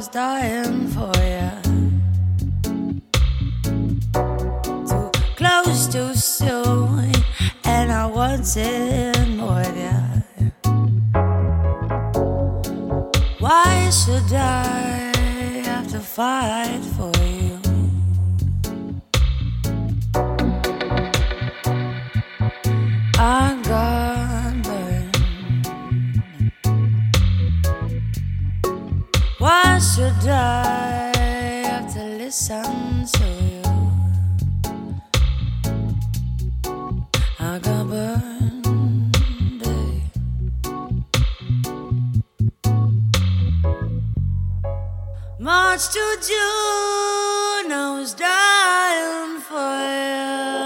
was dying for you. Too close, too soon, and I wanted more of you. Why should I have to fight for you? should I have to listen to you? I got burned. Day. March to June, I was dying for you.